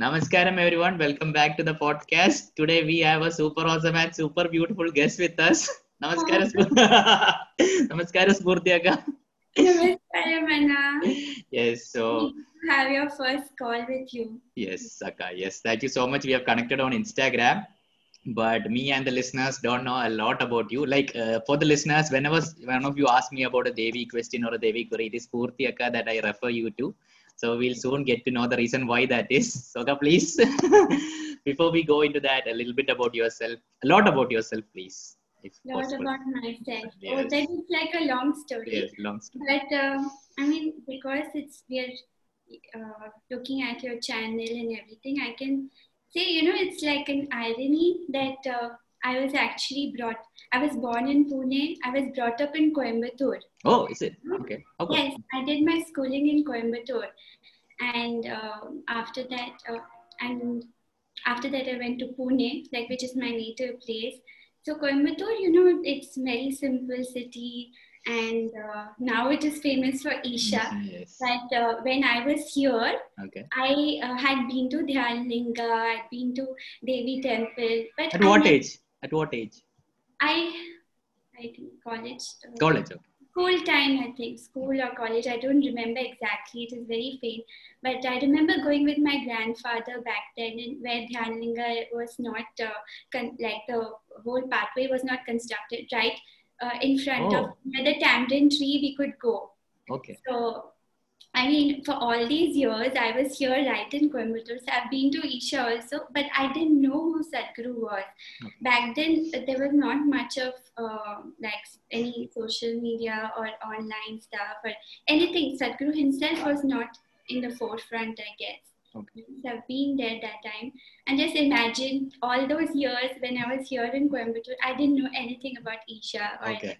Namaskaram, everyone. Welcome back to the podcast. Today we have a super awesome and super beautiful guest with us. Namaskaram, Namaskaram, Spurti Akka. Namaskaram, Anna. Yes, so Have your first call with you. yes, Akka. Yes, thank you so much. We have connected on Instagram, but me and the listeners don't know a lot about you. Like uh, for the listeners, whenever one of you ask me about a Devi question or a Devi query, it is Spurti Akka that I refer you to. So we'll soon get to know the reason why that is. So Akka, please, before we go into that, a little bit about yourself, a lot about yourself, please, if Lot possible. about myself. Oh, Yes. that is like a long story. Yes, long story. But um, I mean, because it's we're uh, looking at your channel and everything, I can say you know it's like an irony that uh, I was actually brought. I was born in Pune. I was brought up in Coimbatore. Oh, is it? Okay. Okay. Yes, I did my schooling in Coimbatore, and um after that, uh, and after that, I went to Pune, like which is my native place. So Coimbatore, you know, it's a very simple city, and uh, now it is famous for Isha. Yes. But uh, when I was here, Okay. I uh, had been to Dhyanlinga, I'd been to Devi Temple. But At I what age? At what age? I, I think college. uh, College. Okay. school time, I think, school or college, I don't remember exactly. It is very faint. But I remember going with my grandfather back then, in, where Dhyanlinga was not, uh, con- like the whole pathway was not constructed, right? Uh, in front of Oh. where the tamarind tree, we could go. Okay. So, I mean, for all these years, I was here right in Coimbatore. So I've been to Isha also, but I didn't know who Sadhguru was. Okay. Back then, uh, there was not much of uh, like any social media or online stuff or anything. Sadhguru himself was not in the forefront, I guess. Okay. So I've been there that time. And just imagine all those years when I was here in Coimbatore, I didn't know anything about Isha or Okay.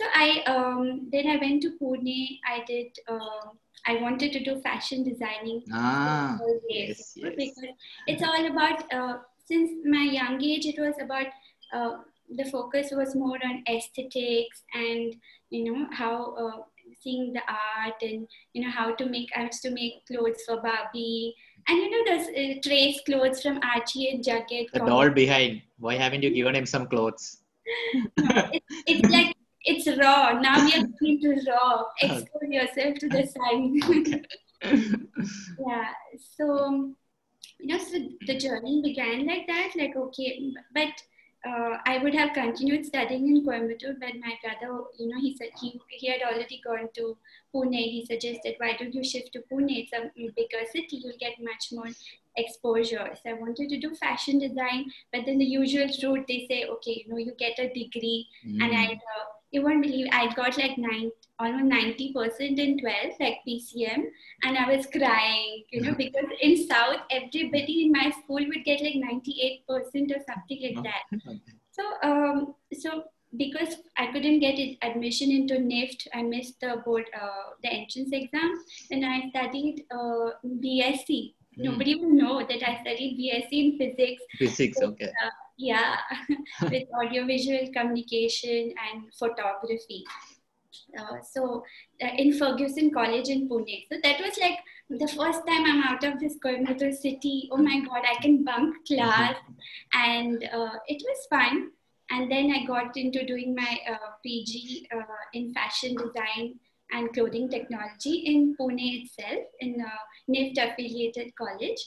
So I um, then I went to Pune. I did. Uh, I wanted to do fashion designing. Ah. yes, yes. Because it's all about. Uh, since my young age, it was about. Uh, the focus was more on aesthetics and you know how uh, seeing the art and you know how to make. I used to make clothes for Barbie and you know those uh, trace clothes from Archie and Jughead. The doll behind. Why haven't you given him some clothes? it, it's like it's raw. Now we are going to raw. Expose yourself to the sun. yeah. So you know, so the journey began like that. Like okay, but uh, I would have continued studying in Coimbatore, but my brother, you know, he said he he had already gone to Pune. He suggested, why don't you shift to Pune? It's a bigger city. You'll get much more exposure. So I wanted to do fashion design, but then the usual route they say, okay, you know, you get a degree and Mm. I, uh, you won't believe, I got like nine, almost ninety percent in twelve, like PCM, and I was crying, you know, because in South, everybody in my school would get like ninety-eight percent or something like that. So, um, so because I couldn't get admission into NIFT, I missed the board, uh, the entrance exam, and I studied uh, BSc. Mm. Nobody will know that I studied BSc in physics. Physics. Okay. yeah with audiovisual communication and photography. Uh, so uh, in ferguson college in pune. So that was like the first time i'm out of this coimbatore city. Oh my god i can bunk class. And uh, it was fun. And then i got into doing my uh, pg uh, in fashion design and clothing technology in pune itself in a nift affiliated college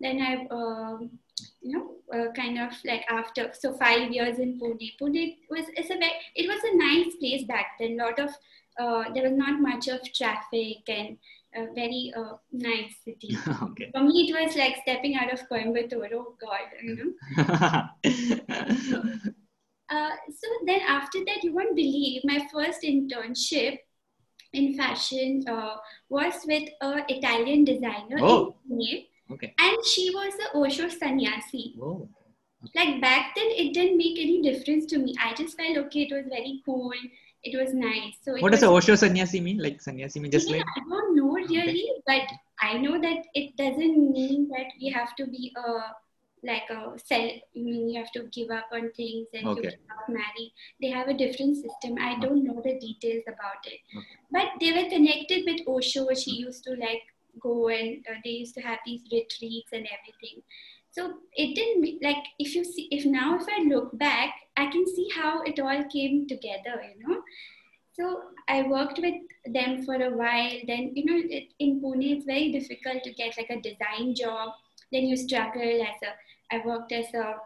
then i um, you know, uh, kind of like after so five years in Pune. Pune was it's a very, it was a nice place back then. Lot of uh, there was not much of traffic and a very uh, nice city. okay. For me, it was like stepping out of Coimbatore. Oh God, you know. Uh, so then after that, you won't believe my first internship in fashion uh, was with an Italian designer Oh. in Pune, okay. and she was a Osho sannyasi. Oh. like back then it didn't make any difference to me i just felt okay it was very cool it was nice so What does was, Osho sannyasi mean? Like sannyasi mean just Yeah, like i don't know really but i know that it doesn't mean that we have to be a like a sell I mean you have to give up on things and Okay. you cannot marry they have a different system i don't know the details about it Okay. but they were connected with osho she used to like go and uh, they used to have these retreats and everything. So it didn't like if you see if now if I look back, I can see how it all came together, you know. So I worked with them for a while. Then you know it, in Pune it's very difficult to get like a design job. Then you struggle as a I worked as a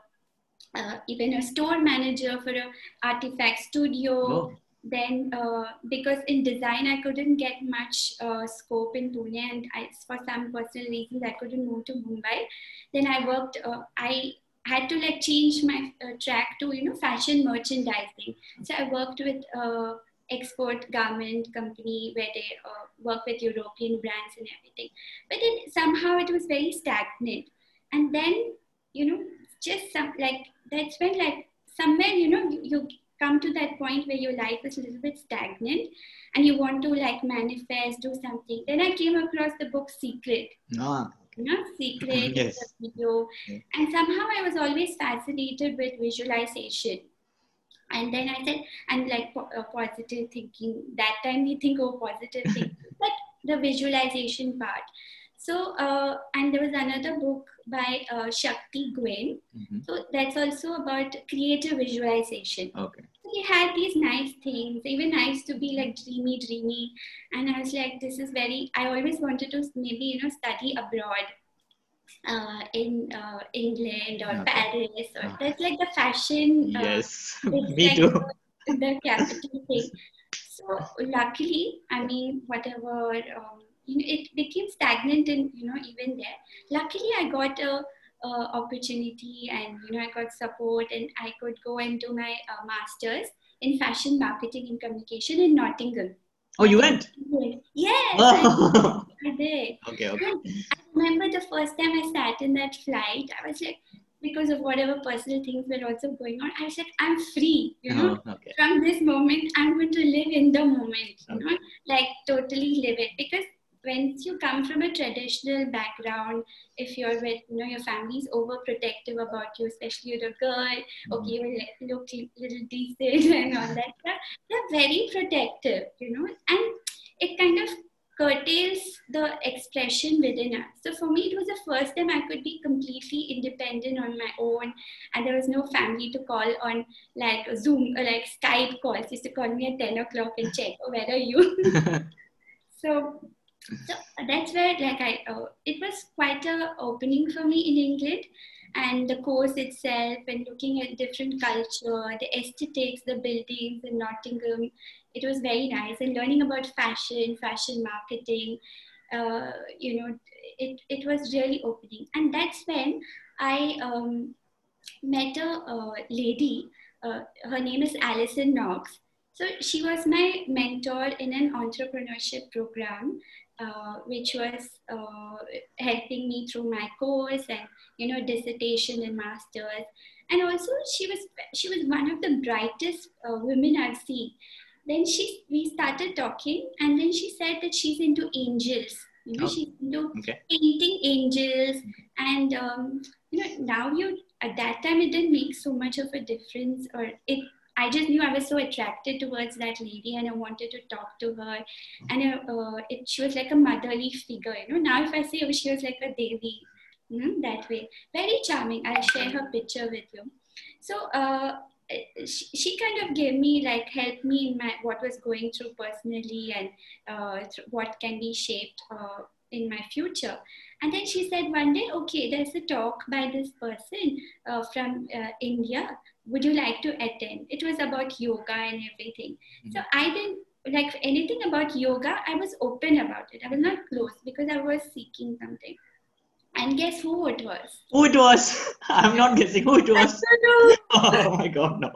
uh, even a store manager for a artifact studio. Oh. Then uh, because in design I couldn't get much uh, scope in Pune, and I, for some personal reasons I couldn't move to Mumbai. Then I worked. uh, I had to like change my uh, track to you know fashion merchandising. So I worked with. Uh, export garment company where they uh, work with European brands and everything. But then somehow it was very stagnant. And then, you know, just some like that's when like somewhere, you know, you, you come to that point where your life is a little bit stagnant and you want to like manifest, do something. Then I came across the book Secret. Ah, You know, Secret, Yes. video. And somehow I was always fascinated with visualization and then I said, and like uh, positive thinking. That time we think, of positive thinking, but the visualization part. So, uh, and there was another book by uh, Shakti Gawain. mhm. So that's also about creative visualization. okay. So he had these nice things, even nice to be like dreamy, dreamy. And I was like, this is very, I always wanted to maybe, you know, study abroad uh, in uh, England or Okay. Paris or Ah. that's like the fashion. Uh, Yes, me like too. The, the capital thing. So luckily, I mean, whatever, um, you know, it became stagnant and, you know, even there. Luckily, I got a, uh opportunity and, you know, I got support and I could go and do my uh, master's in fashion marketing and communication in Nottingham. Oh, you went? Yes, I, Oh. I did. okay, okay. I remember the first time I sat in that flight, I was like, because of whatever personal things were also going on, I was like, I'm free, you know. Oh, okay. From this moment, I'm going to live in the moment, you know, like totally live it. Because when you come from a traditional background, if you're with, you know, your family's overprotective about you, especially you're a girl, okay, mm-hmm. you will look a little decent and all that stuff, they're very protective, you know, and it kind of curtails the expression within us. So for me, it was the first time I could be completely independent on my own, and there was no family to call on like Zoom or like Skype calls. Used to call me at ten o'clock and check, oh, where are you? so, so that's where like I, uh, it was quite a opening for me in England. And the course itself, and looking at different culture, the aesthetics, the buildings in Nottingham, it was very nice. And learning about fashion fashion marketing uh, you know it, it was really opening. And that's when i um, met a uh, lady her name is alison knox. So she was my mentor in an entrepreneurship program uh, which was uh, helping me through my course and you know dissertation and masters and also she was she was one of the brightest uh, women i've seen then she we started talking and then she said that she's into angels you know Oh. she's into Okay. painting angels and um, you know now you at that time it didn't make so much of a difference or it i just knew i was so attracted towards that lady and i wanted to talk to her. And uh, it, she was like a motherly figure you know. Now if i say oh, she was like a devi you know, that way. Very charming. I'll share her picture with you. So uh, she, she kind of gave me like helped me in my what was going through personally and uh, what can be shaped uh, in my future and then she said one day okay there's a talk by this person uh, from uh, india would you like to attend it was about yoga and everything so i didn't like anything about yoga i was open about it i was not closed because i was seeking something and guess who it was Who it was? I'm not guessing who it was. Oh my god, no.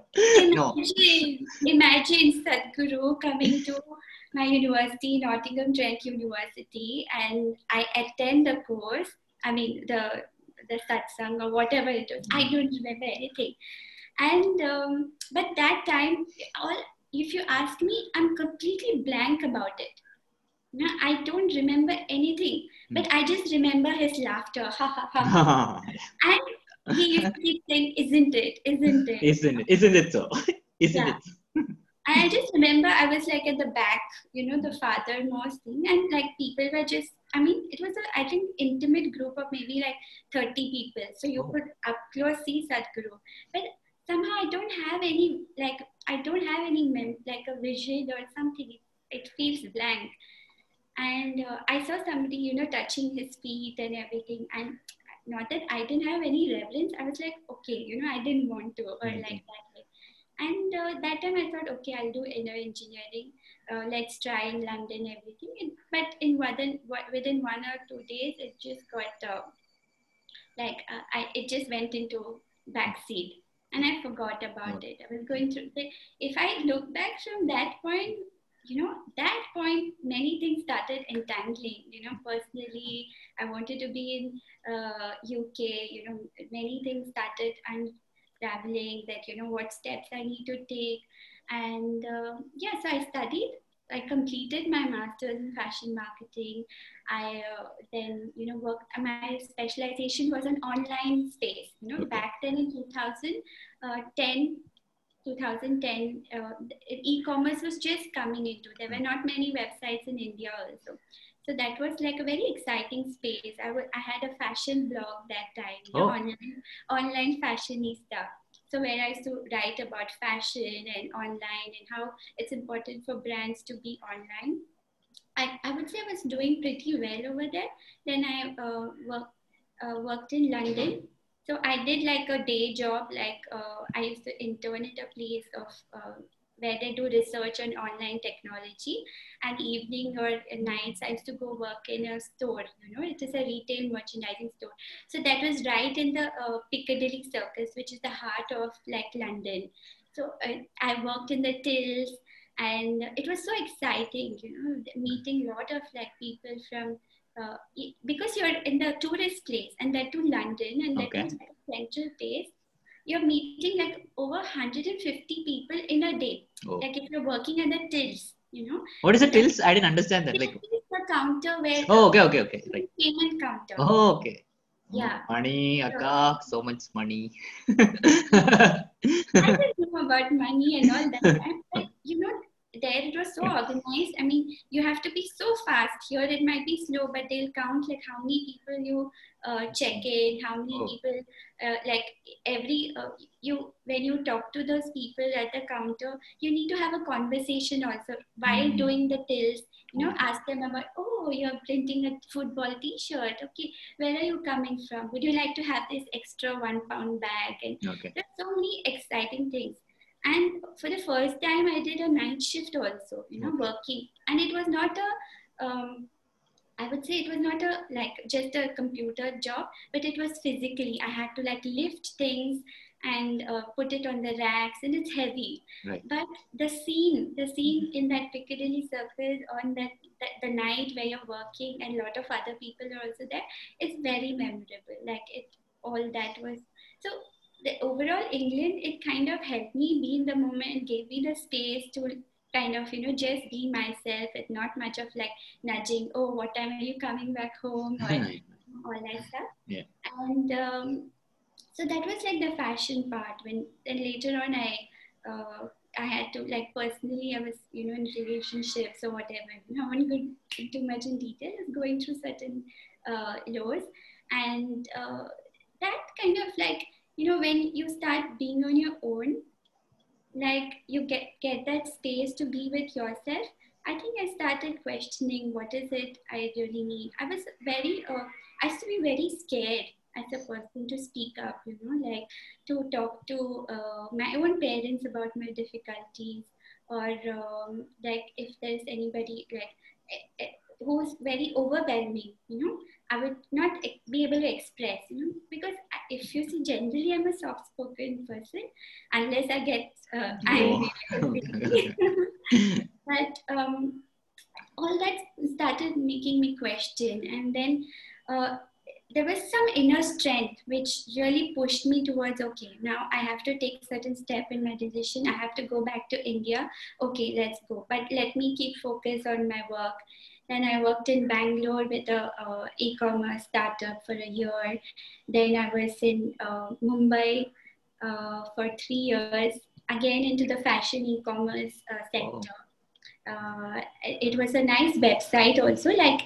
No. Imagine, imagine Sadhguru coming to my university, Nottingham Trent University, and I attend the course. I mean, the the satsang or whatever it was. I don't remember anything. And um, but that time, all if you ask me, I'm completely blank about it. No, I don't remember anything, but I just remember his laughter. Ha ha ha. And he used to keep saying, "Isn't it? Isn't it?" Isn't it? Isn't it so? Isn't Yeah. it? I just remember I was like at the back, you know, the father most thing, and like people were just I mean, it was a, I think, intimate group of maybe like 30 people. So you Oh. could up close see Sadhguru. But somehow I don't have any, like, I don't have any, mem- like a vision or something. It, it feels blank. And uh, I saw somebody, you know, touching his feet and everything. And not that I didn't have any reverence. I was like, okay, you know, I didn't want to, or Mhm. like that. And uh, that time I thought, okay, I'll do inner engineering. Uh, let's try in London, everything. And, but in within, within one or two days, it just got uh, like uh, I, it just went into backseat, and I forgot about it. I was going through. The, if I look back from that point, you know, that point, many things started entangling. You know, personally, I wanted to be in uh, UK. You know, many things started unraveling. That you know, what steps I need to take, and uh, yeah, so I studied. I completed my master's in fashion marketing. I uh, then you know worked. My specialization was an online space. You know, Okay. back then in 2010. 2010 uh, e-commerce was just coming into there were not many websites in india also so that was like a very exciting space i I had a fashion blog that time Oh. online online fashionista so where i used to write about fashion and online and how it's important for brands to be online I, I would say I was doing pretty well over there. Then I uh, work, uh, worked in London. So I did like a day job, like uh, I used to intern at a place of uh, where they do research on online technology. And evening or nights, I used to go work in a store. You know, it is a retail merchandising store. So that was right in the uh, Piccadilly Circus, which is the heart of like London. So uh, I worked in the tills and it was so exciting you know meeting a lot of like people from uh, because you're in the tourist place and that to london and that Okay. like a central place you're meeting like over 150 people in a day Oh. like if you're working at the tills you know What is a tills? I didn't understand that. Like, the counter where oh, okay, okay, okay. Right. payment counter Oh, okay. Oh, yeah. Money, Akka, so much money. I didn't know about money and all that. But, you know, there it was so organized. I mean, you have to be so fast. Here it might be slow, but they'll count like how many people you uh, check in, how many Oh. people, uh, like every, uh, you, when you talk to those people at the counter, you need to have a conversation also while Mm. doing the tills. You know, ask them about, oh, you're printing a football T-shirt. Okay, where are you coming from? Would you like to have this extra one pound bag? And okay. there's so many exciting things and for the first time i did a night shift also you know Okay. working. And it was not a um, i would say it was not a like just a computer job but it was physically. I had to like lift things and uh, put it on the racks and it's heavy. Right. but the scene the scene in that piccadilly circus on that, that the night where you're working and a lot of other people are also there it's very memorable. Like it all that was so the overall England, it kind of helped me be in the moment, gave me the space to kind of, you know, just be myself with not much of like nudging, oh, what time are you coming back home? Or all that stuff. Yeah. And um, so that was like the fashion part. When then later on, I uh, I had to like personally, I was you know in relationships or whatever. I won't go too much in detail. Going through certain uh, lows, and uh, that kind of like you know when you start being on your own, like you get get that space to be with yourself. I think I started questioning what is it I really need. I was very uh, I used to be very scared as a person to speak up, you know, like to talk to uh, my own parents about my difficulties, or um, like if there's anybody like eh, eh, who's very overwhelming, you know, I would not be able to express, you know, because if you see, generally I'm a soft-spoken person, unless I get uh, angry. but um, all that started making me question and then uh, there was some inner strength which really pushed me towards okay now i have to take certain step in my decision. I have to go back to india. Okay let's go. But let me keep focus on my work then i worked in bangalore with a uh, e-commerce startup for a year. Then i was in uh, mumbai uh, for three years again into the fashion e-commerce uh, sector. Uh, it was a nice website also like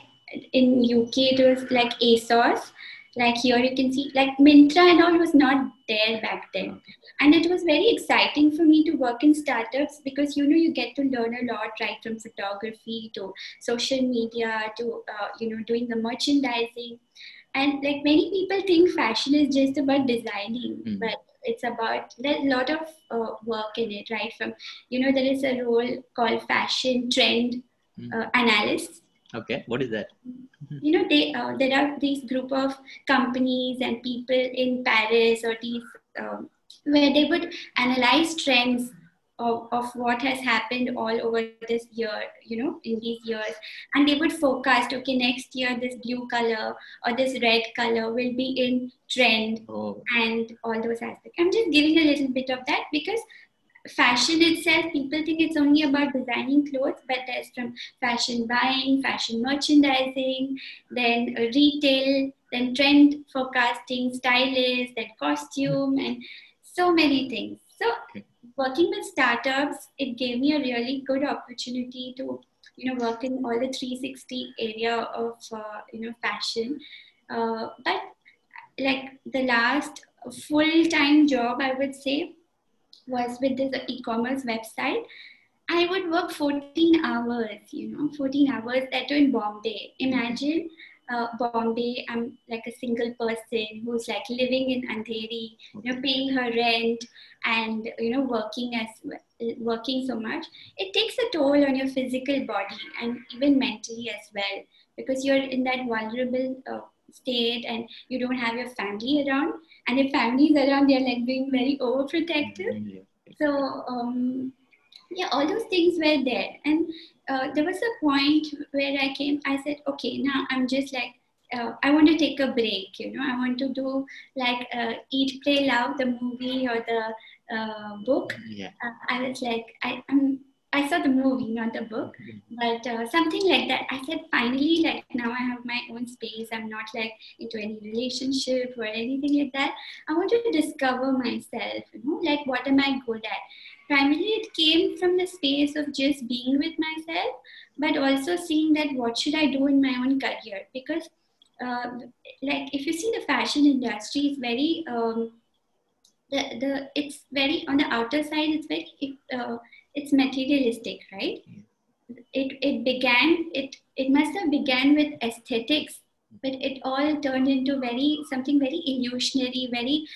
in UK it was like ASOS. Like here you can see like Myntra and all was not there back then. And it was very exciting for me to work in startups because you know you get to learn a lot right from photography to social media to uh, you know doing the merchandising. And like many people think fashion is just about designing, Mm. but it's about there's a lot of uh, work in it right from you know there is a role called fashion trend Mm. uh, analyst Okay, what is that? you know they uh, there are these group of companies and people in paris or these um, where they would analyze trends of, of what has happened all over this year you know in these years and they would forecast okay next year this blue color or this red color will be in trend Oh, and all those aspects. I'm just giving a little bit of that because fashion itself, people think it's only about designing clothes, but there's from fashion buying, fashion merchandising, then retail, then trend forecasting, stylist, then costume, and so many things. So, working with startups, it gave me a really good opportunity to, you know, work in all the 360 area of, uh, you know, fashion. Uh, but like the last full-time job i would say was with this e-commerce website i would work 14 hours you know 14 hours that in bombay. Imagine uh, bombay i'm like a single person who's like living in andheri you know paying her rent and you know working as working so much. It takes a toll on your physical body and even mentally as well because you're in that vulnerable uh, state and you don't have your family around and if family is around they're like being very overprotective. Yeah. so um, yeah all those things were there. And uh, there was a point where i came i said okay now i'm just like uh, i want to take a break you know. I want to do like uh, eat play love the movie or the uh, book. Yeah. uh, i was like I, I'm, I saw the movie, not the book, but uh, something like that. I said, finally, like now I have my own space. I'm not like into any relationship or anything like that. I want to discover myself, you know, like what am I good at? Primarily, it came from the space of just being with myself, but also seeing that what should I do in my own career? Because, uh, like, if you see the fashion industry is very, um, the, the it's very on the outer side, it's very, uh, it's materialistic right? It it began it it must have began with aesthetics but it all turned into very something very illusionary very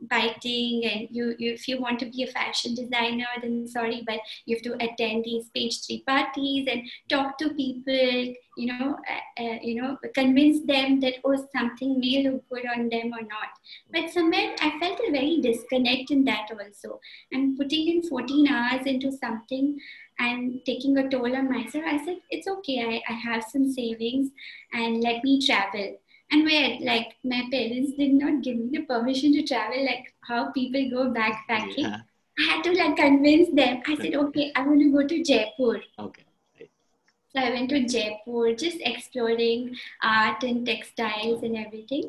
backbiting and you, you if you want to be a fashion designer then sorry but you have to attend these page three parties and talk to people you know uh, uh, you know convince them that oh something may look good on them or not. But somewhere i felt a very disconnect in that also. And putting in 14 hours into something. And taking a toll on myself. I said it's okay. I, I have some savings and let me travel and where like my parents did not give me the permission to travel like how people go backpacking Yeah. i had to like convince them i said okay i want to go to jaipur Okay. so I went to Jaipur, just exploring art and textiles and everything.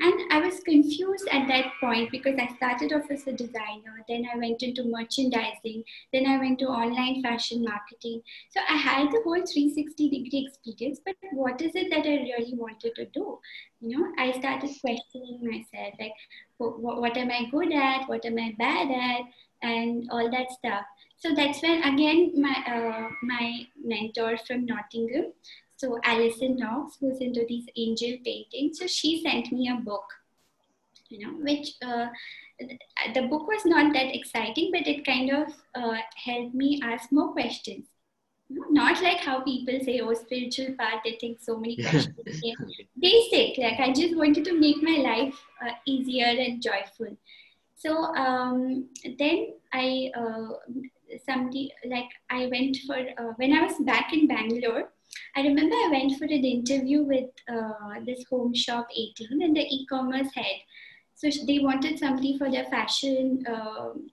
And I was confused at that point because I started off as a designer, then I went into merchandising, then I went to online fashion marketing. So I had the whole 360 degree experience, but what is it that I really wanted to do? You know, I started questioning myself like, what, am I good at? What am I bad at? And all that stuff. So that's when again my uh, my mentor from Nottingham, so Alison Knox, who's into these angel paintings. So she sent me a book, you know, which uh, the book was not that exciting, but it kind of uh, helped me ask more questions. Not like how people say, oh, spiritual path, they think so many questions. Yeah. Basic, like I just wanted to make my life uh, easier and joyful. So um, then I uh, somebody like I went for uh, when I was back in Bangalore. I remember I went for an interview with uh, this Home Shop 18 and the e-commerce head. So they wanted somebody for their fashion, um,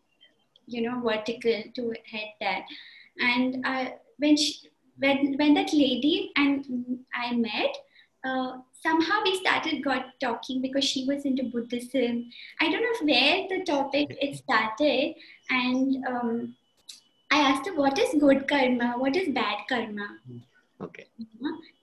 you know, vertical to head that. And I, when she, when when that lady and I met, uh, somehow we started got talking because she was into Buddhism. I don't know where the topic it started, and um, I asked her what is good karma, what is bad karma. Okay.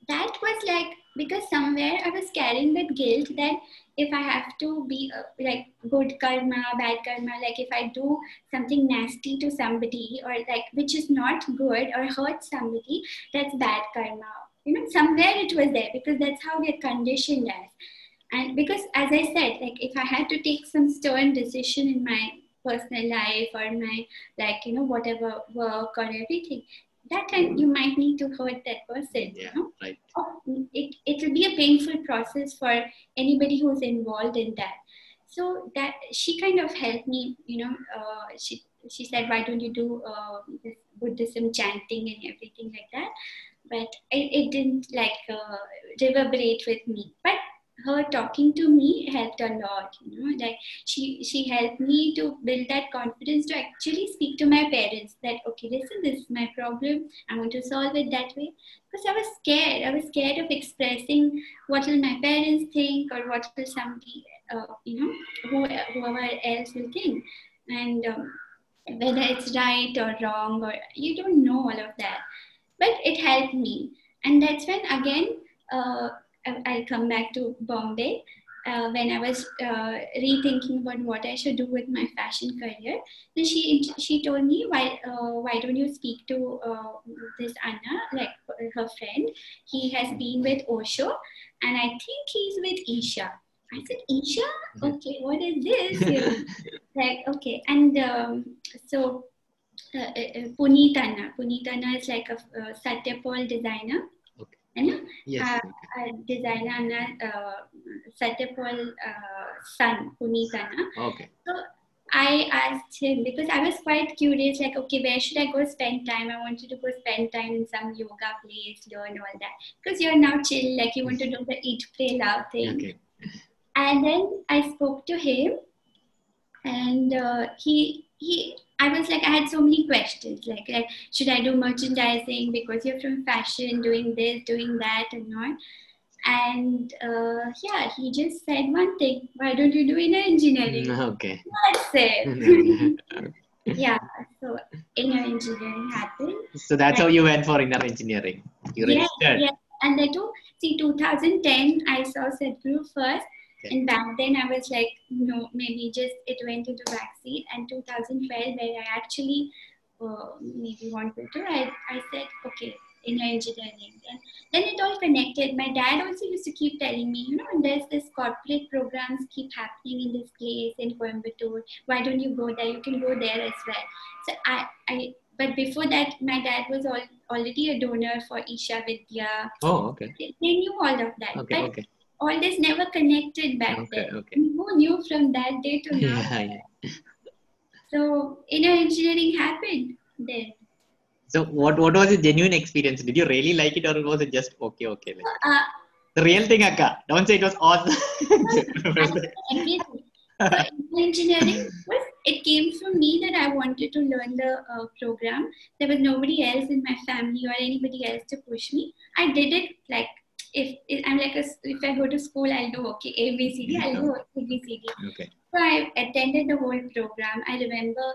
that was like because somewhere I was carrying that guilt that if I have to be uh, like good karma, bad karma, like if I do something nasty to somebody or like which is not good or hurt somebody, that's bad karma. You know, somewhere it was there because that's how we're conditioned as. And because as I said, like if I had to take some stern decision in my personal life or my like you know whatever work or everything that time you might need to hurt that person Yeah, you know? right. Oh, it, it will be a painful process for anybody who's involved in that so that she kind of helped me you know uh, she she said why don't you do uh, this buddhism chanting and everything like that but it, it didn't like uh, reverberate with me but her talking to me helped a lot you know like she she helped me to build that confidence to actually speak to my parents that okay listen this is my problem. I want to solve it that way. Because i was scared. I was scared of expressing what will my parents think or what will somebody uh, you know who, whoever else will think. And um, whether it's right or wrong or you don't know all of that. But it helped me. And that's when again uh, I- I'll come back to Bombay. Uh, when I was uh, rethinking about what I should do with my fashion career, then she she told me why uh, why don't you speak to uh, this Anna like her friend? He has been with Osho, and I think he's with Isha. I said Isha, okay, what is this? Like okay, and um, so uh, uh, Puneet Anna is like a uh, Satya Paul designer. Okay. You know? Yes. uh, designer Anna, uh, Satya Paul uh, son, Puneet Anna. Okay. I asked him because I was quite curious, like, okay, where should I go spend time? I wanted to go spend time in some yoga place, learn all that. Because you're now chill, like you want to do the eat, play, love thing. Okay. And then I spoke to him, and uh, he he I was like I had so many questions like, like should I do merchandising because you're from fashion, doing this, doing that, and all. And uh, yeah, he just said one thing: Why don't you do inner engineering? Okay. That's it. yeah. So inner engineering happened. so that's how you went for inner engineering. You registered. yes. And then too, see, 2010, I saw Sadhguru first. Okay. And back then, I was like, no, maybe just it went into backseat. And 2012, where I actually uh, maybe wanted to, I, I said, okay, inner engineering. And then it all connected. My dad also used to keep telling me, you know, there's this corporate programs keep happening in this place in Coimbatore. Why don't you go there? You can go there as well. So I, I but before that, my dad was all, already a donor for Isha Vidya. Oh, okay. They they knew all of that. Okay. but Okay. All this never connected back Okay. then. Okay. Who knew from that day to now? Yeah, yeah. So inner engineering happened then. So what what was the genuine experience? Did you really like it or was it just okay, okay? Like, Uh, the real thing, Akka. Don't say it was awesome. So inner engineering was it came from me that I wanted to learn the uh, program. There was nobody else in my family or anybody else to push me. I did it like if, I'm like a, if I go to school, I'll do okay ABCD. Yeah. I'll do ABCD. Okay. So I attended the whole program. I remember,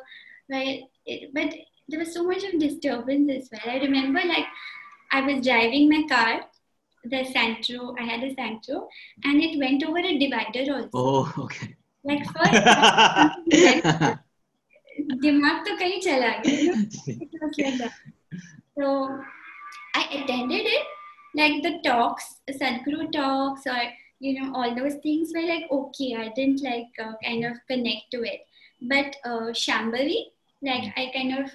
well, it, but there was so much of disturbance as well. I remember like I was driving my car, the Santro. I had a Santro, and it went over a divider also. Oh, okay. Like first. दिमाग तो कहीं चला गया so I attended it like the talks, Sadhguru talks, or you know, all those things were like okay. I didn't like uh, kind of connect to it, but uh, Shambhavi, like I kind of,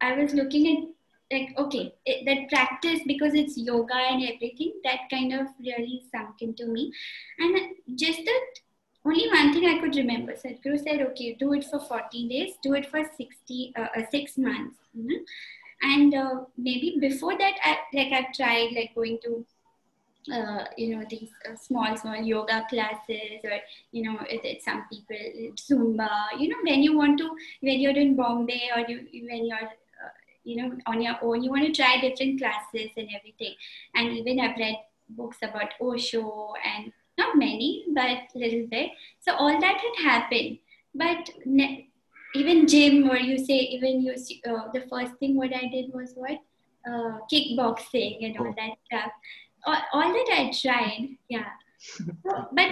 I was looking at like okay, it, that practice because it's yoga and everything that kind of really sunk into me, and just that only one thing I could remember. Sadhguru said, okay, do it for 14 days, do it for 60, uh, uh, six months. you know. And uh, maybe before that, I, like I've tried like going to, uh, you know, these uh, small, small yoga classes or, you know, it, it's some people, Zumba, you know, when you want to, when you're in Bombay or you, when you're, uh, you know, on your own, you want to try different classes and everything. And even I've read books about Osho and not many, but little bit. So all that had happened. But ne- even gym, or you say even you uh, the first thing what I did was what uh, kickboxing and all Oh. that stuff. all, all that I tried, yeah. So, but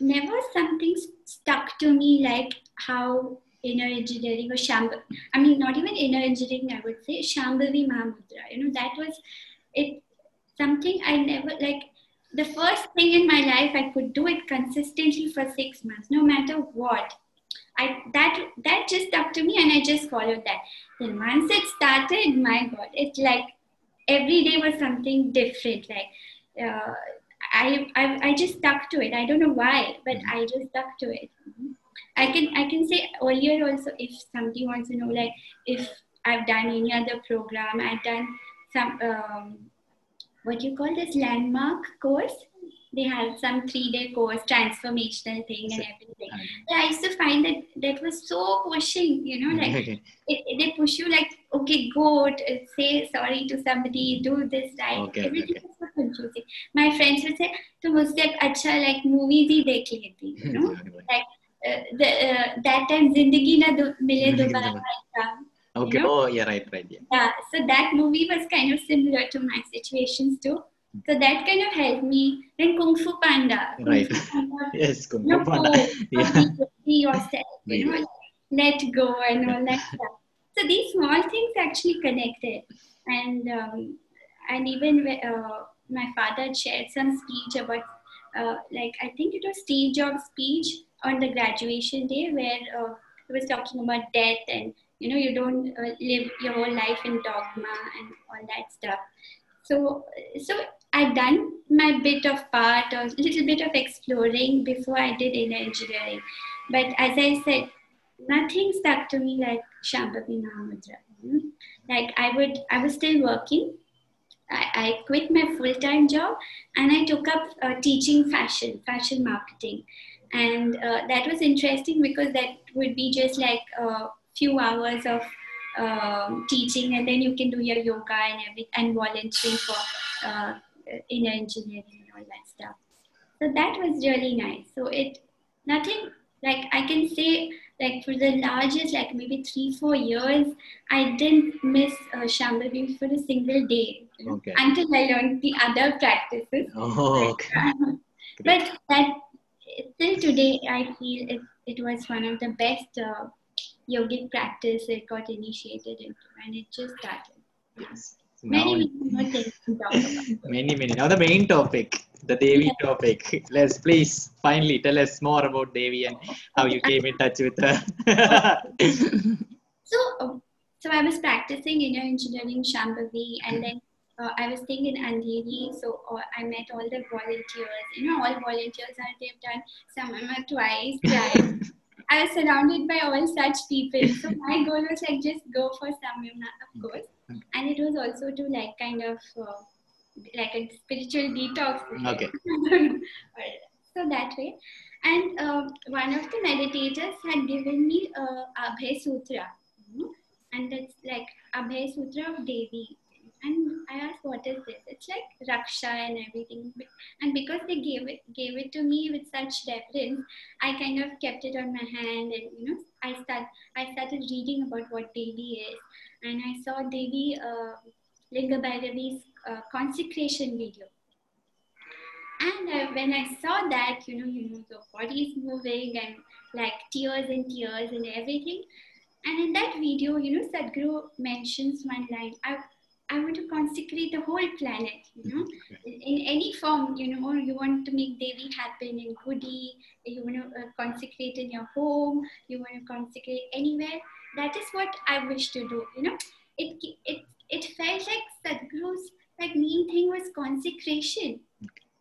never something stuck to me like how inner engineering or Shambhavi, I mean, not even inner engineering, I would say, Shambhavi Mahamudra. You know, that was it something I never like. The first thing in my life, I could do it consistently for six months, no matter what. I that that just stuck to me, and I just followed that. Then once it started, my God, it like every day was something different. Like uh, I, I I just stuck to it. I don't know why, but I just stuck to it. I can I can say earlier also if somebody wants to know like if I've done any other program, I've done some um, what you call this landmark course They have some three-day course, transformational thing and everything. Yeah, I used to find that that was so pushing, you know, like Okay. it, it- they push you like, okay, go t- say sorry to somebody, do this, right? Okay, Everything okay. was so confusing. My friends would say, तो मुझसे अच्छा like movies ही देख लेती, you know? like uh, the, uh, that time जिंदगी ना दो- मिले जिंदगी दोबारा ना- था. Okay. You know? Oh, yeah, right, right. Yeah. Yeah, so that movie was kind of similar to my situations too. So that kind of helped me. Then Kung Fu Panda. Kung Right. Fu Panda Yes, Kung Fu Panda. go, Yeah. be, be yourself, you know, let go and all that stuff. So these small things actually connected, and um, and even uh, my father shared some speech about, uh, like I think it was Steve Jobs' speech on the graduation day where uh, he was talking about death and you know you don't uh, live your whole life in dogma and all that stuff. So so I'd done my bit of part or a little bit of exploring before I did in engineering. But as I said, nothing stuck to me like Shambhavi Mahamudra. know. Like I would, I was still working. I, I quit my full-time job and I took up uh, teaching fashion, fashion marketing, and uh, that was interesting because that would be just like a few hours of um, teaching, and then you can do your yoga and every and volunteering for uh, in engineering and all that stuff. So that was really nice. So it nothing like I can say like for the largest like maybe three four years I didn't miss uh, Shambhavi for a single day Okay. until I learned the other practices. Oh, okay. but that still today I feel it, it was one of the best uh, yogic practice that got initiated into and it just started. Yes. Many, many more things to talk about. many, many. Now the main topic, the Devi topic. Let's please finally tell us more about Devi and how you came in touch with her. So, um, so I was practicing inner engineering Shambhavi, and then uh, I was staying in Andheri. So uh, I met all the volunteers. You know, all volunteers are they've done Samyama twice, thrice. I was surrounded by all such people. So my goal was like just go for Samyama, of course, and it was also to like kind of uh, like a spiritual detox. Okay. so that way. And um, one of the meditators had given me uh, Abhay Sutra, and it's like Abhay Sutra of Devi. And I asked, "What is this?" It's like Raksha and everything. And because they gave it gave it to me with such reverence, I kind of kept it on my hand, and you know, I start I started reading about what Devi is, and I saw Devi uh, Linga Bhairavi's uh, consecration video. And when I saw that, you know, you know, the body is moving and like tears and tears and everything. And in that video, you know, Sadhguru mentions one line. I, I want to consecrate the whole planet, you know, in, in any form, you know, you want to make Devi happen in Gudi, you want to uh, consecrate in your home, you want to consecrate anywhere. That is what I wish to do, you know. It, it, it felt like Sadhguru's like main thing was consecration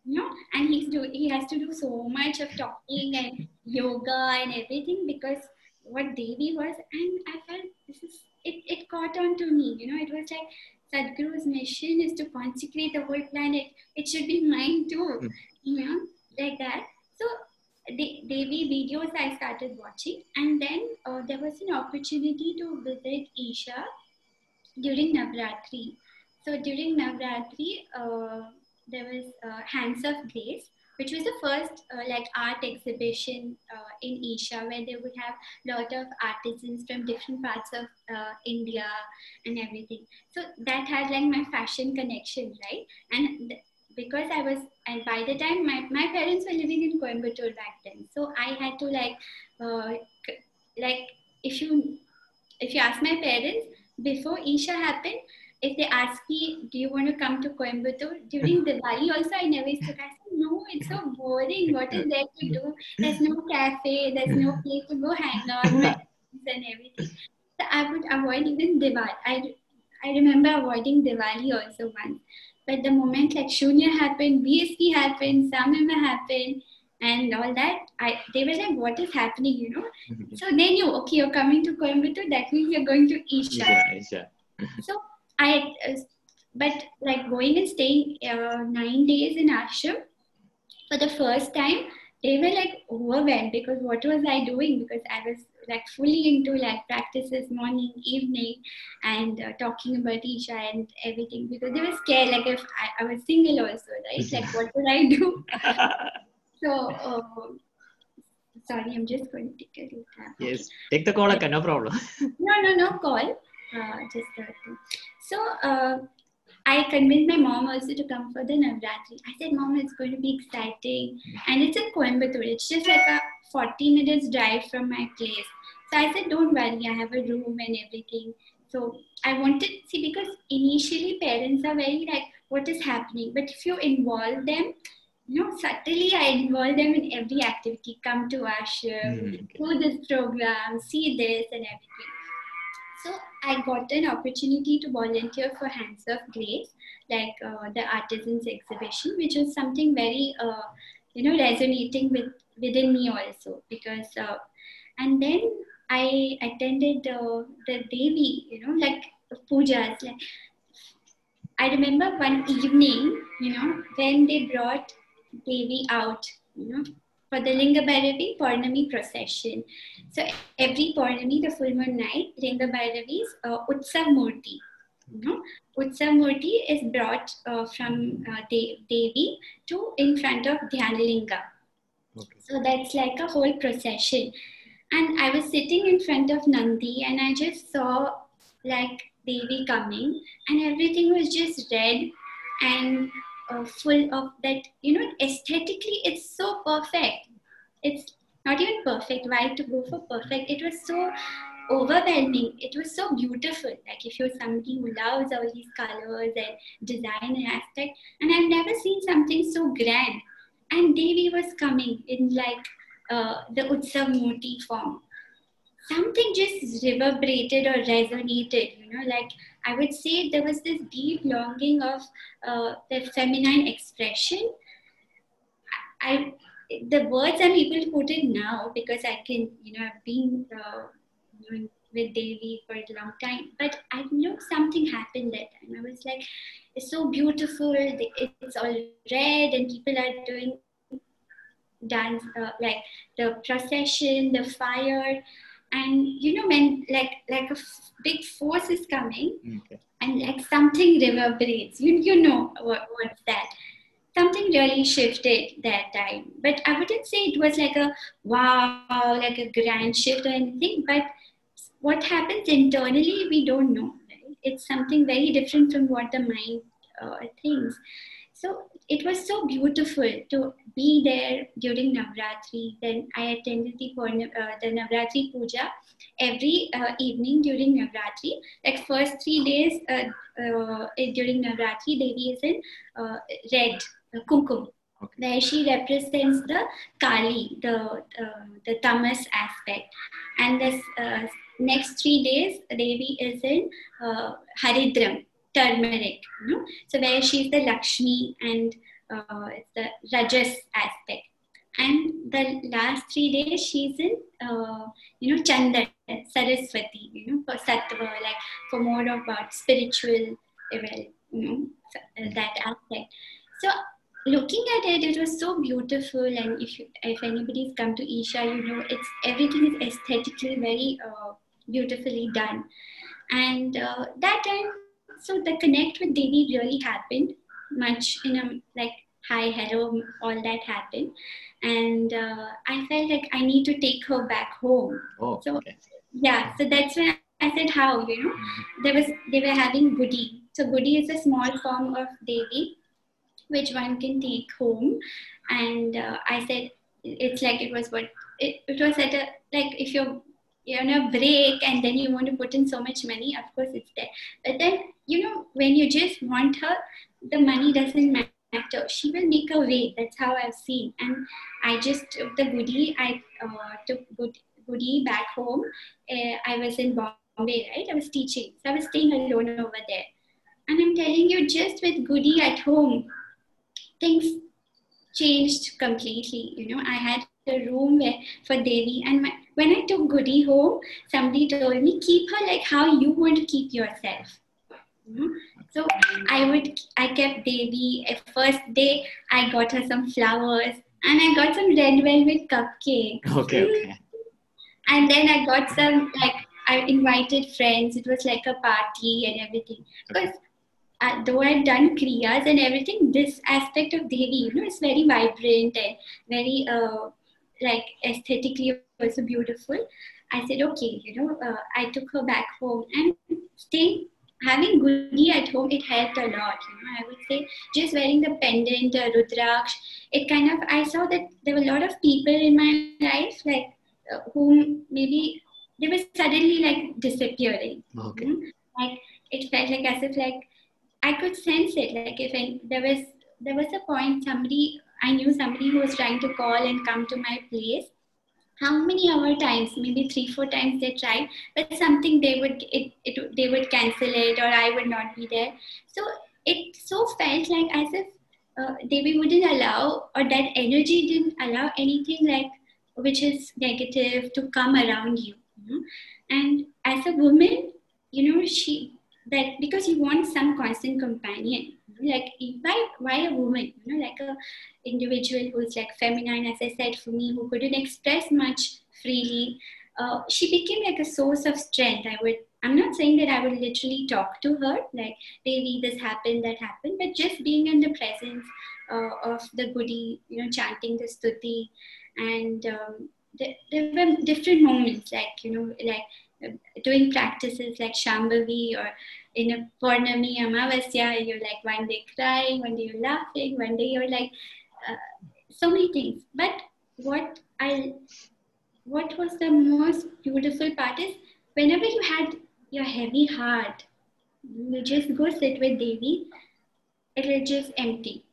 you know and he's do he has to do so much of talking and yoga and everything because what devi was and i felt this is it, it caught on to me you know it was like sadhguru's mission is to consecrate the whole planet. It should be mine too. Mm. you know like that. So the devi videos i started watching and then uh, there was an opportunity to visit isha during navratri. So during navratri uh, there was uh, Hands of Grace, which was the first uh, like art exhibition uh, in Isha, where they would have a lot of artisans from different parts of uh, India and everything. So that had like my fashion connection, right? And th- because I was, and by the time my, my parents were living in Coimbatore back then, so I had to like, uh, like if you if you ask my parents before Isha happened, if they ask me, do you want to come to Coimbatore during Diwali? Also, I never used to. Said, no, it's so boring. What is there to do? There's no cafe. There's no place to go hang out and everything. So I would avoid even Diwali. I I remember avoiding Diwali also once. But the moment like Shunya happened, BSP happened, Samyama happened, and all that, I they were like, what is happening, you know? so they knew, okay, you're coming to Coimbatore, that means you're going to Isha. Yeah, Isha. so I, uh, but like going and staying uh, nine days in ashram for the first time, they were like overwhelmed because what was I doing? Because I was like fully into like practices morning, evening, and uh, talking about Isha and everything because they were scared. Like if I, I was single also, right? Like what would I do? so. Uh, sorry, I'm just going to take a little time. Yes, take the call, okay, no problem. no, no, no call. Uh, just that. So uh, I convinced my mom also to come for the Navratri. I said, Mom, it's going to be exciting. And it's in Coimbatore. It's just like a 40 minutes drive from my place. So I said, Don't worry, I have a room and everything. So I wanted see because initially parents are very like, what is happening? But if you involve them, you know, subtly I involve them in every activity. Come to ashram, Mm, okay. do this program, see this and everything. So I got an opportunity to volunteer for Hands of Grace, like uh, the artisans exhibition, which was something very, uh, you know, resonating with within me also because, uh, and then I attended uh, the Devi, you know, like pujas. Like I remember one evening, you know, when they brought Devi out, you know, for the Linga Bhairavi Purnami procession. So every Purnami, the full moon night, Linga Bhairavi's uh, Utsav Murti. You know, Utsav Murti is brought uh, from uh, De- Devi to in front of Dhyanalinga. Okay. So that's like a whole procession. And I was sitting in front of Nandi and I just saw like Devi coming and everything was just red and uh, full of that, you know, aesthetically it's so perfect. It's not even perfect. Why to go for perfect? It was so overwhelming. It was so beautiful. Like if you're somebody who loves all these colors and design and aspect, and I've never seen something so grand. And Devi was coming in like uh, the Utsav Murti form. Something just reverberated or resonated, you know, like I would say there was this deep longing of uh, the feminine expression. I, the words I'm able to put it now because I can, you know, I've been uh, with Devi for a long time, but I know something happened that time. I was like, it's so beautiful. It's all red, and people are doing dance uh, like the procession, the fire, and you know when like like a f- big force is coming, Okay. and like something reverberates. You you know what what's that? Something really shifted that time. But I wouldn't say it was like a wow, like a grand shift or anything. But what happens internally, we don't know. Right? It's something very different from what the mind uh, thinks. So it was so beautiful to be there during Navratri. Then I attended the, uh, the Navratri puja every uh, evening during Navratri. Like first three days uh, uh, during Navratri, Devi is in uh, red, uh, kumkum, Okay. where she represents the Kali, the uh, the tamas aspect. And this uh, next three days, Devi is in uh, Haridram, turmeric. You know? So where she's the Lakshmi and uh, it's the Rajas aspect. And the last three days, she's in, uh, you know, Chandan, Saraswati, you know, for Sattva, like for more of about spiritual, uh, well, you know, uh, that aspect. So looking at it, it was so beautiful. And if you, if anybody's come to Isha, you know, it's everything is aesthetically very uh, beautifully done. And uh, that time, so the connect with Devi really happened much in a like hi hello all that happened and uh, i felt like i need to take her back home Oh, So- okay. yeah so that's when i said how you know there was they were having Gudi so Gudi is a small form of devi which one can take home. And uh, I said, it's like it was what it, it was at a like if you're you're on a break and then you want to put in so much money, of course it's there. But then you know when you just want her, the money doesn't matter. She will make a way. That's how I've seen. And I just took the Gudi. I uh, took good, Gudi back home. Uh, I was in Bombay, right? I was teaching, so I was staying alone over there. And I'm telling you, just with Gudi at home, things changed completely. You know, I had a room where, for Devi, and my, when I took Gudi home, somebody told me, keep her like how you want to keep yourself. Mm-hmm. So I would, I kept Devi. First day, I got her some flowers, and I got some red velvet cupcakes. Okay, okay. And then I got some like I invited friends. It was like a party and everything. Because uh, though I've done kriyas and everything, this aspect of Devi, you know, is very vibrant and very uh, like aesthetically also beautiful. I said, okay, you know, uh, I took her back home and staying, having Gudi at home, it helped a lot. You know, I would say just wearing the pendant, the Rudraksh, it kind of, I saw that there were a lot of people in my life, like uh, whom maybe they were suddenly like disappearing. Okay. You know? Like it felt like as if like I could sense it. Like if I, there was there was a point somebody I knew somebody who was trying to call and come to my place. How many hour times? Maybe three, four times they tried, but something they would it, it they would cancel it or I would not be there. So it so felt like as if uh, wouldn't allow or that energy didn't allow anything like which is negative to come around you. you know? And as a woman, you know, she that because you want some constant companion like why why a woman you know like a individual who's like feminine as i said for me who couldn't express much freely uh, she became like a source of strength. I would i'm not saying that i would literally talk to her like Devi this happened that happened but just being in the presence uh, of the Gudi you know chanting the stuti and um, there, there were different moments like you know like doing practices like Shambhavi or in a Purnami Amavasya, you're like one day crying, one day you're laughing, one day you're like uh, so many things. But what I what was the most beautiful part is whenever you had your heavy heart, you just go sit with Devi, it'll just empty.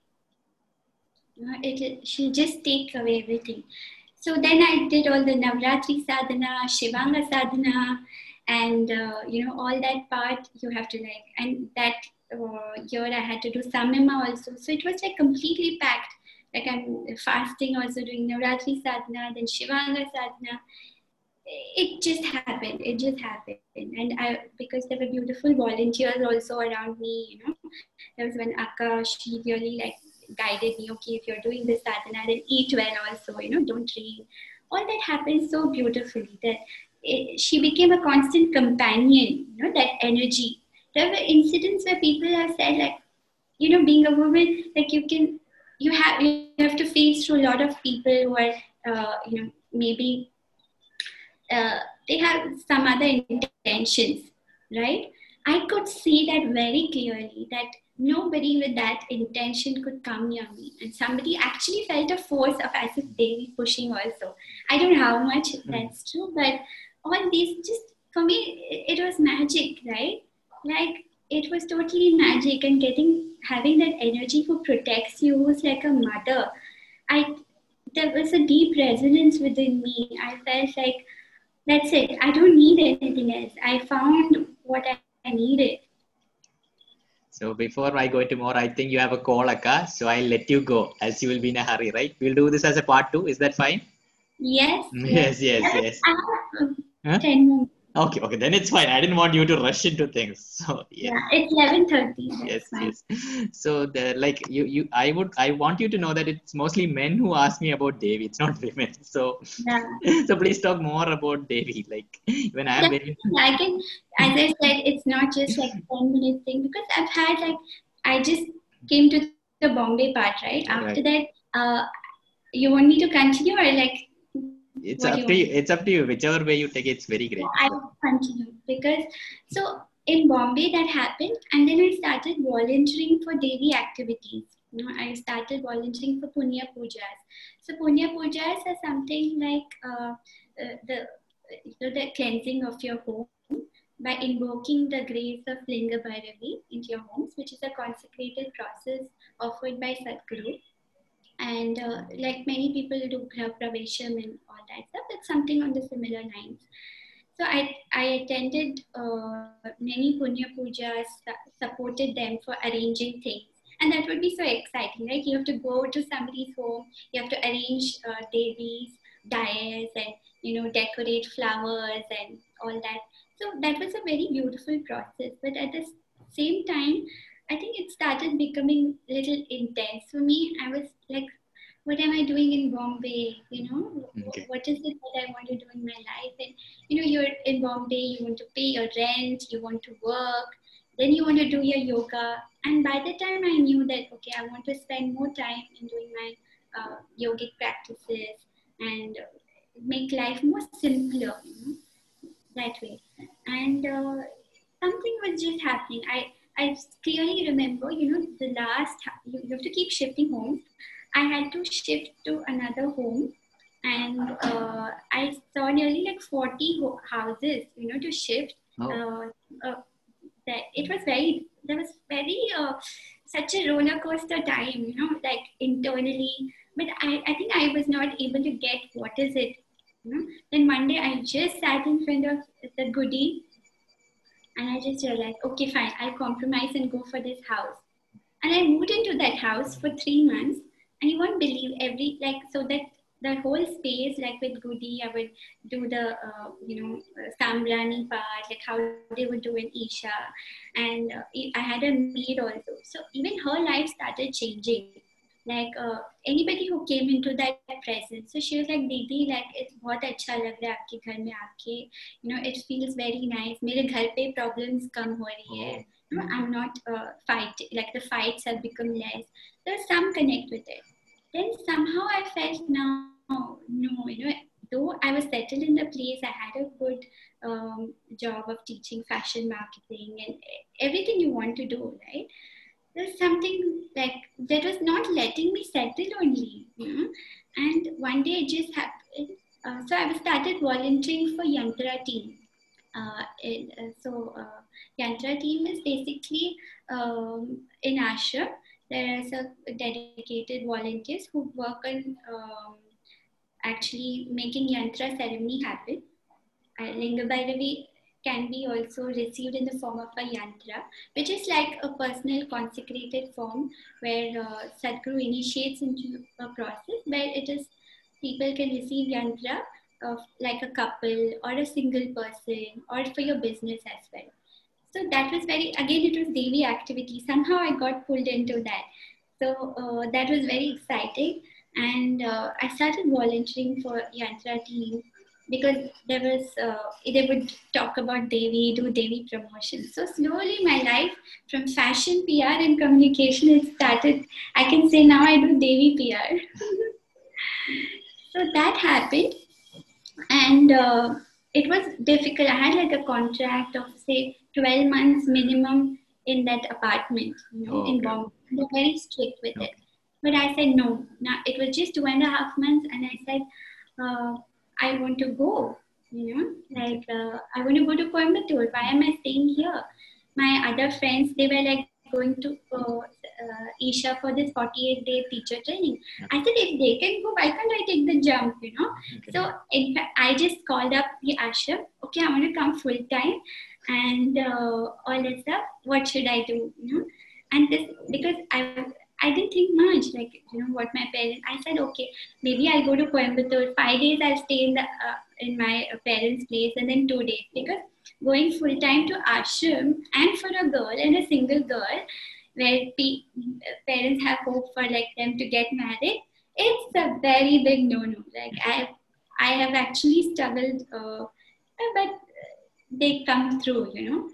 It she'll just take away everything. So then I did all the Navratri sadhana, Shivanga sadhana, and uh, you know all that part you have to like. And that uh, year I had to do Samyama also. So it was like completely packed. Like I'm fasting, also doing Navratri sadhana, then Shivanga sadhana. It just happened. It just happened, and I because there were beautiful volunteers also around me. You know, there was one Akka. She really like guided me okay if you're doing this sadhana then eat well also you know don't drink all that happened so beautifully that it, she became a constant companion you know that energy there were incidents where people have said like you know being a woman like you can you have you have to face through a lot of people who are uh, you know maybe uh, they have some other intentions right i could see that very clearly that nobody with that intention could come near me. And somebody actually felt a force of as if they were pushing also. I don't know how much mm. that's true, but all these just for me it was magic, right? Like it was totally magic and getting having that energy who protects you, who's like a mother. I there was a deep resonance within me. I felt like that's it. I don't need anything else. I found what I needed so before I go into more, I think you have a call, Akka. So I'll let you go as you will be in a hurry, right? We'll do this as a part two. Is that fine? Yes. Yes, yes, yes. Uh, Huh? 10 minutes. Okay, okay, then it's fine. I didn't want you to rush into things. So yeah, yeah it's eleven thirty. Yes, fine. yes. So the like you, you, I would, I want you to know that it's mostly men who ask me about Devi. It's not women. So yeah. so please talk more about Devi. Like when I am yeah, very. I can, as I said, it's not just like ten minute thing because I've had like I just came to the Bombay part right after right. that. Uh, you want me to continue or like it's up to you. It's up to you. Whichever way you take it, it's very great. I will continue because so in Bombay that happened, and then I started volunteering for daily activities. You know, I started volunteering for Punya Pujas. So Punya Pujas are something like uh, uh, the you know, the cleansing of your home by invoking the grace of Linga Bhairavi into your homes, which is a consecrated process offered by Sadhguru. And uh, like many people do Grah Pravesham and all that stuff, it's something on the similar lines. So I, I attended uh, many Punya Pujas, supported them for arranging things. And that would be so exciting, right? You have to go to somebody's home, you have to arrange uh, Devi's dyes and, you know, decorate flowers and all that. So that was a very beautiful process. But at the same time, I think it started becoming a little intense for me. I was like, what am I doing in Bombay? You know, okay. what is it that I want to do in my life? And you know, you're in Bombay, you want to pay your rent, you want to work, then you want to do your yoga. And by the time I knew that, okay, I want to spend more time in doing my uh, yogic practices and make life more simpler, you know, that way. And uh, something was just happening. I I clearly remember, you know, the last, you, have to keep shifting homes. I had to shift to another home and uh, I saw nearly like 40 houses, you know, to shift. Oh. Uh, uh, that it was very, there was very, uh, such a roller coaster time, you know, like internally. But I, I think I was not able to get what is it. You know? Then one day I just sat in front of the Gudi and I just realized, okay, fine, I'll compromise and go for this house. And I moved into that house for three months. And you won't believe every, like, so that the whole space, like with Gudi, I would do the, uh, you know, uh, Sambrani part, like how they would do in Isha. And uh, I had a maid also. So even her life started changing like uh, anybody who came into that presence. So she was like didi like it's bahut you know it feels very nice. mere ghar pe problems come ho rahi hai you know, i'm not uh, fight like the fights have become less. There's some connect with it. Then somehow i felt now no, no, you know, though I was settled in the place, I had a good um, job of teaching fashion marketing and everything you want to do, right? There's something like that was not letting me settle only, you know. And one day it just happened. Uh, so I started volunteering for Yantra team. Uh, it, uh, so uh, Yantra team is basically um, in. There is a dedicated volunteers who work on um, actually making Yantra ceremony happen. Uh, Linga can be also received in the form of a yantra, which is like a personal consecrated form where uh, Sadhguru initiates into a process where it is people can receive yantra of like a couple or a single person or for your business as well. So that was very, again, it was Devi activity. Somehow I got pulled into that. So uh, that was very exciting. And uh, I started volunteering for Yantra team because there was uh, they would talk about Devi, do Devi promotion. So slowly my life from fashion PR and communication it started. I can say now I do Devi PR. so that happened, and uh, it was difficult. I had like a contract of say twelve months minimum in that apartment, you know, oh, okay. in Bombay. They're very strict with okay. it. But I said no. Now it was just two and a half months, and I said. Uh, I want to go. You know, like uh, I want to go to Coimbatore. Why am I staying here? My other friends, they were like going to uh, uh, Isha for this 48 day teacher training. I said, if they can go, why can't I take the jump? You know. Okay. So in fact, I just called up the ashram. Okay, I want to come full time, and uh, all that stuff. What should I do? You know, and this because I I didn't think much, like, you know, what my parents, I said, okay, maybe I'll go to Coimbatore. Five days I'll stay in the, uh, in my parents' place and then two days. Because going full time to ashram and for a girl and a single girl, where pe- parents have hope for like them to get married, it's a very big no-no. Like I, I have actually struggled, uh, but they come through, you know.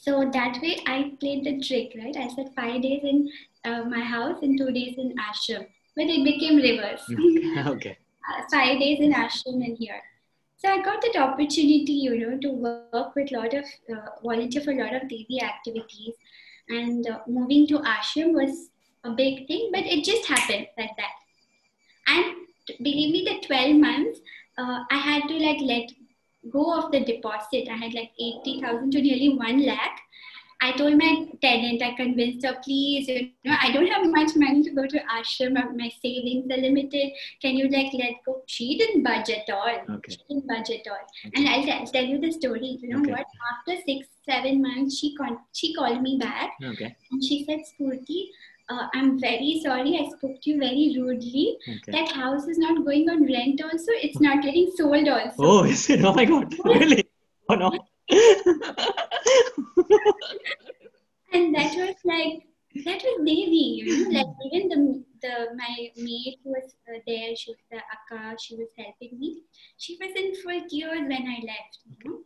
So that way I played the trick, right? I said five days in uh, my house and two days in ashram. But it became reverse. okay. uh, five days in ashram and here. So I got that opportunity, you know, to work with a lot of, uh, volunteer for a lot of Devi activities. And uh, moving to ashram was a big thing, but it just happened like that. And believe me, the 12 months, uh, I had to like let go of the deposit. I had like 80,000 to nearly 1 lakh. I told my tenant, I convinced her, please, you know, I don't have much money to go to ashram. My savings are limited. Can you like let go? She didn't budge at all. Okay. She didn't budge at all. Okay. And I'll t- tell you the story. You know Okay. what? After six, seven months, she con- she called me back Okay. and she said, Spurti, uh, I'm very sorry. I spoke to you very rudely. Okay. That house is not going on rent also. It's not getting sold also. Oh, is it? Oh my God. Really? Oh no. And that was like, that was Devi, you know, like even the, the my maid who was uh, there, she was the Akka, she was helping me. She was in full tears when I left, you know,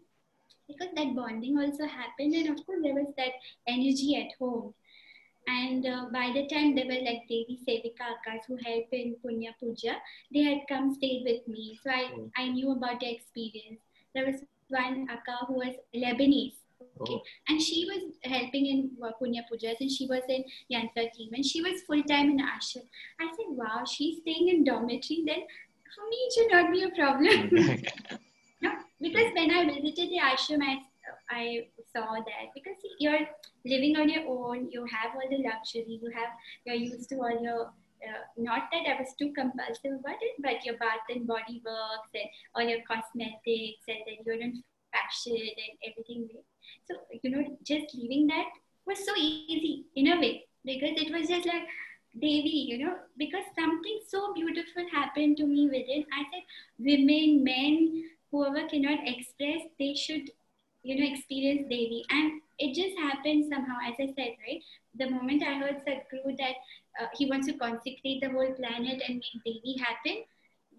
because that bonding also happened. And of course, there was that energy at home. And uh, by the time they were like Devi Sevika Akkas who help in Punya Puja, they had come stayed with me. So I, Oh. I knew about their experience. There was one Akka who was Lebanese. Okay. Oh. And she was helping in uh, Punya Pujas and she was in Yantra team and she was full time in ashram. I said, wow, she's staying in dormitory. Then for me, it should not be a problem. No, because when I visited the ashram, I, I saw that because you're living on your own, you have all the luxury, you have you're used to all your. Uh, not that I was too compulsive about it, but your bath and body works and all your cosmetics, and then you're in fashion and everything. So, you know, just leaving that was so easy in a way because it was just like, Devi, you know, because something so beautiful happened to me within. I said, women, men, whoever cannot express, they should, you know, experience Devi. And it just happened somehow, as I said, right? The moment I heard Sadhguru that uh, he wants to consecrate the whole planet and make Devi happen,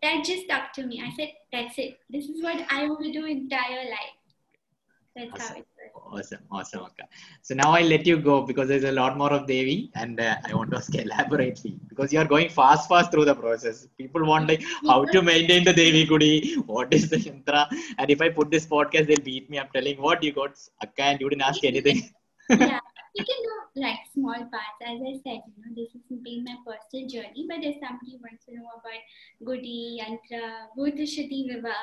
that just stuck to me. I said, that's it. This is what I want to do entire life. That's how it. Awesome, awesome, Akka. So now I'll let you go because there's a lot more of Devi, and uh, I want to ask elaborately because you are going fast, fast through the process. People want like how to maintain the Devi Gudi, what is the yantra, and if I put this podcast, they'll beat me. I'm telling what you got Akka, and you didn't ask anything. yeah, you can do like small parts. As I said, you know, this has been my personal journey. But if somebody wants to know about Gudi, Yantra, Bhuta Shuddhi Vivah,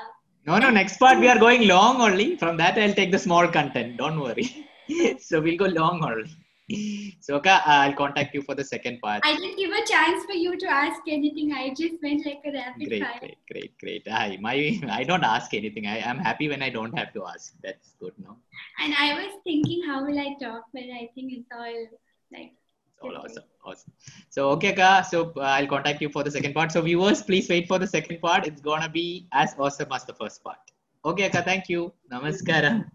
No, no, next part we are going long only. From that, I'll take the small content. Don't worry. so we'll go long only. So, Akka, I'll contact you for the second part. I didn't give a chance for you to ask anything. I just went like a rapid Great, fire. great, great, great. I, my, I don't ask anything. I, I'm happy when I don't have to ask. That's good, no? And I was thinking, how will I talk? But I think it's all like. It's all awesome. Awesome. So, okay, Akka. So, uh, I'll contact you for the second part. So, viewers, please wait for the second part. It's gonna be as awesome as the first part. Okay, Akka. Thank you. Namaskaram.